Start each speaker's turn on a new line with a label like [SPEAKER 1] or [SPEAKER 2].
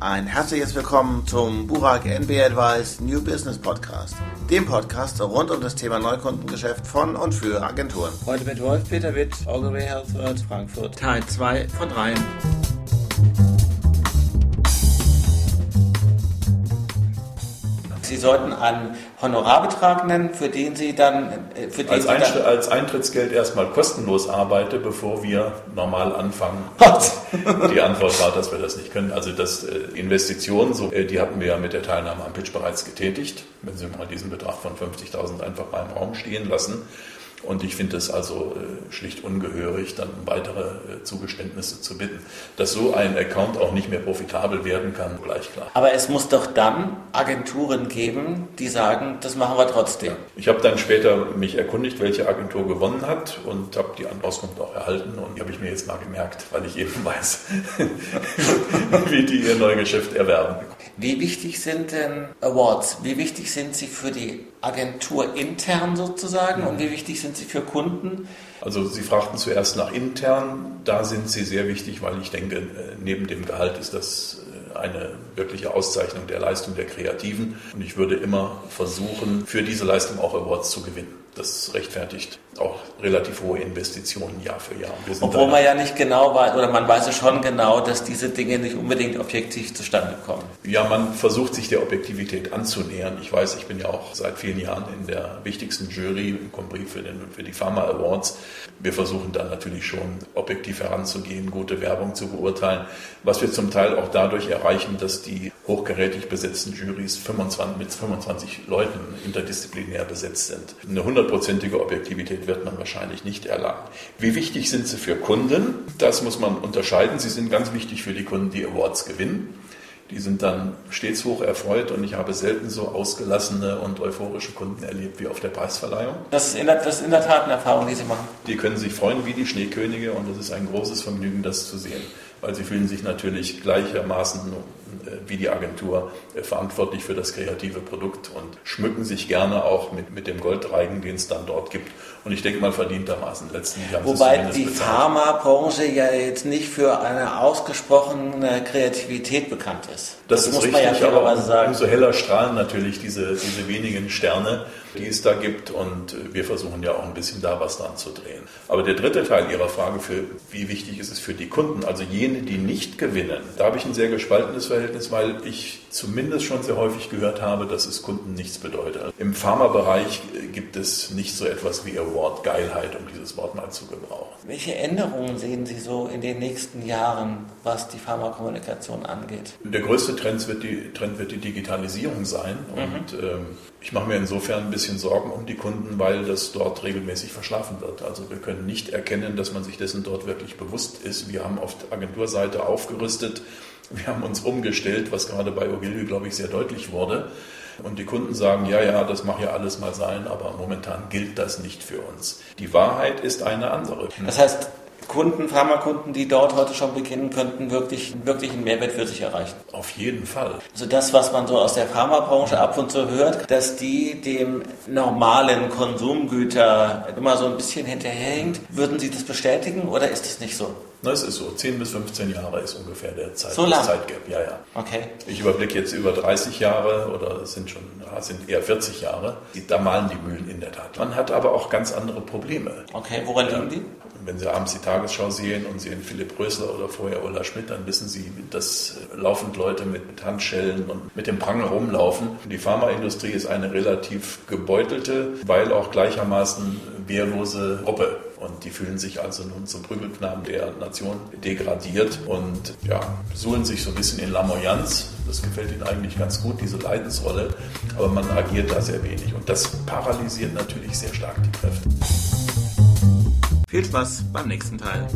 [SPEAKER 1] Ein herzliches Willkommen zum Burak NB Advice New Business Podcast, dem Podcast rund um das Thema Neukundengeschäft von und für Agenturen.
[SPEAKER 2] Heute mit Wolf-Peter Witt, Ogilvy Health Frankfurt, Teil 2 von 3. sollten einen Honorarbetrag nennen, für den Sie dann...
[SPEAKER 3] Äh, für den als, Sie dann als Eintrittsgeld erstmal kostenlos arbeite, bevor wir normal anfangen. die Antwort war, dass wir das nicht können. Also das äh, Investitionen, so, äh, die hatten wir ja mit der Teilnahme am Pitch bereits getätigt. Wenn Sie mal diesen Betrag von 50.000 einfach mal im Raum stehen lassen, und ich finde es also äh, schlicht ungehörig, dann um weitere äh, Zugeständnisse zu bitten. Dass so ein Account auch nicht mehr profitabel werden kann, gleich klar.
[SPEAKER 2] Aber es muss doch dann Agenturen geben, die sagen, das machen wir trotzdem.
[SPEAKER 3] Ich habe dann später mich erkundigt, welche Agentur gewonnen hat und habe die Auskunft auch erhalten. Und die habe ich mir jetzt mal gemerkt, weil ich eben weiß, wie die ihr Neugeschäft erwerben.
[SPEAKER 2] Wie wichtig sind denn Awards? Wie wichtig sind sie für die Agentur intern sozusagen und wie wichtig sind sie für Kunden?
[SPEAKER 3] Also Sie fragten zuerst nach intern. Da sind sie sehr wichtig, weil ich denke, äh, neben dem Gehalt ist das äh, eine wirkliche Auszeichnung der Leistung der Kreativen. Und ich würde immer versuchen, für diese Leistung auch Awards zu gewinnen das rechtfertigt auch relativ hohe Investitionen Jahr für Jahr.
[SPEAKER 2] Obwohl man ja nicht genau weiß, oder man weiß ja schon genau, dass diese Dinge nicht unbedingt objektiv zustande kommen.
[SPEAKER 3] Ja, man versucht sich der Objektivität anzunähern. Ich weiß, ich bin ja auch seit vielen Jahren in der wichtigsten Jury im Compris für, den, für die Pharma Awards. Wir versuchen da natürlich schon objektiv heranzugehen, gute Werbung zu beurteilen, was wir zum Teil auch dadurch erreichen, dass die hochgerätig besetzten Juries 25, mit 25 Leuten interdisziplinär besetzt sind. Eine hundertprozentige Objektivität wird man wahrscheinlich nicht erlangen. Wie wichtig sind sie für Kunden? Das muss man unterscheiden. Sie sind ganz wichtig für die Kunden, die Awards gewinnen. Die sind dann stets hoch erfreut und ich habe selten so ausgelassene und euphorische Kunden erlebt wie auf der Preisverleihung.
[SPEAKER 2] Das ist in der, das ist in der Tat eine Erfahrung, die Sie machen.
[SPEAKER 3] Die können sich freuen wie die Schneekönige und es ist ein großes Vergnügen, das zu sehen, weil sie fühlen sich natürlich gleichermaßen äh, wie die Agentur äh, verantwortlich für das kreative Produkt und schmücken sich gerne auch mit, mit dem Goldreigen, den es dann dort gibt. Und ich denke mal verdientermaßen letztendlich
[SPEAKER 2] haben Wobei die Pharmabranche ja jetzt nicht für eine ausgesprochene Kreativität bekannt ist.
[SPEAKER 3] Das, das ist muss richtig, man ja aber sagen. umso heller strahlen natürlich diese, diese wenigen Sterne, die es da gibt. Und äh, wir versuchen ja auch ein bisschen da was dran zu drehen. Aber der dritte Teil Ihrer Frage, für wie wichtig ist es für die Kunden, also jene, die nicht gewinnen, da habe ich ein sehr gespaltenes Verhältnis, weil ich zumindest schon sehr häufig gehört habe, dass es Kunden nichts bedeutet. Im Pharmabereich gibt es nicht so etwas wie Award Geilheit, um dieses Wort mal zu gebrauchen.
[SPEAKER 2] Welche Änderungen sehen Sie so in den nächsten Jahren, was die Pharmakommunikation angeht?
[SPEAKER 3] Der größte Trend wird die, Trend wird die Digitalisierung sein. Mhm. Und ähm, ich mache mir insofern ein bisschen Sorgen um die Kunden, weil das dort regelmäßig verschlafen wird. Also wir können nicht erkennen, dass man sich dessen dort wirklich bewusst ist. Wir haben auf der Agenturseite aufgerüstet wir haben uns umgestellt, was gerade bei Ogilvy, glaube ich, sehr deutlich wurde. Und die Kunden sagen, ja, ja, das mag ja alles mal sein, aber momentan gilt das nicht für uns. Die Wahrheit ist eine andere.
[SPEAKER 2] Das heißt, Kunden, Pharmakunden, die dort heute schon beginnen, könnten wirklich, wirklich einen Mehrwert für sich erreichen.
[SPEAKER 3] Auf jeden Fall.
[SPEAKER 2] Also das, was man so aus der Pharmabranche ab und zu hört, dass die dem normalen Konsumgüter immer so ein bisschen hinterherhängt, würden Sie das bestätigen oder ist das nicht so?
[SPEAKER 3] Na, es ist so. 10 bis 15 Jahre ist ungefähr der Zeit,
[SPEAKER 2] so lang?
[SPEAKER 3] Zeitgap. Ja, ja.
[SPEAKER 2] Okay.
[SPEAKER 3] Ich überblicke jetzt über 30 Jahre oder es sind schon ja, sind eher 40 Jahre. Da malen die Mühlen in der Tat. Man hat aber auch ganz andere Probleme.
[SPEAKER 2] Okay, woran liegen die?
[SPEAKER 3] Wenn Sie abends die Tagesschau sehen und sehen Philipp Rösler oder vorher Ulla Schmidt, dann wissen Sie, dass laufend Leute mit Handschellen und mit dem Prangel rumlaufen. Die Pharmaindustrie ist eine relativ gebeutelte, weil auch gleichermaßen wehrlose Gruppe. Und die fühlen sich also nun zum Prügelknaben der Nation degradiert und ja, suhlen sich so ein bisschen in Lamoyanz. Das gefällt ihnen eigentlich ganz gut, diese Leidensrolle. Aber man agiert da sehr wenig. Und das paralysiert natürlich sehr stark die Kräfte.
[SPEAKER 1] Viel Spaß beim nächsten Teil.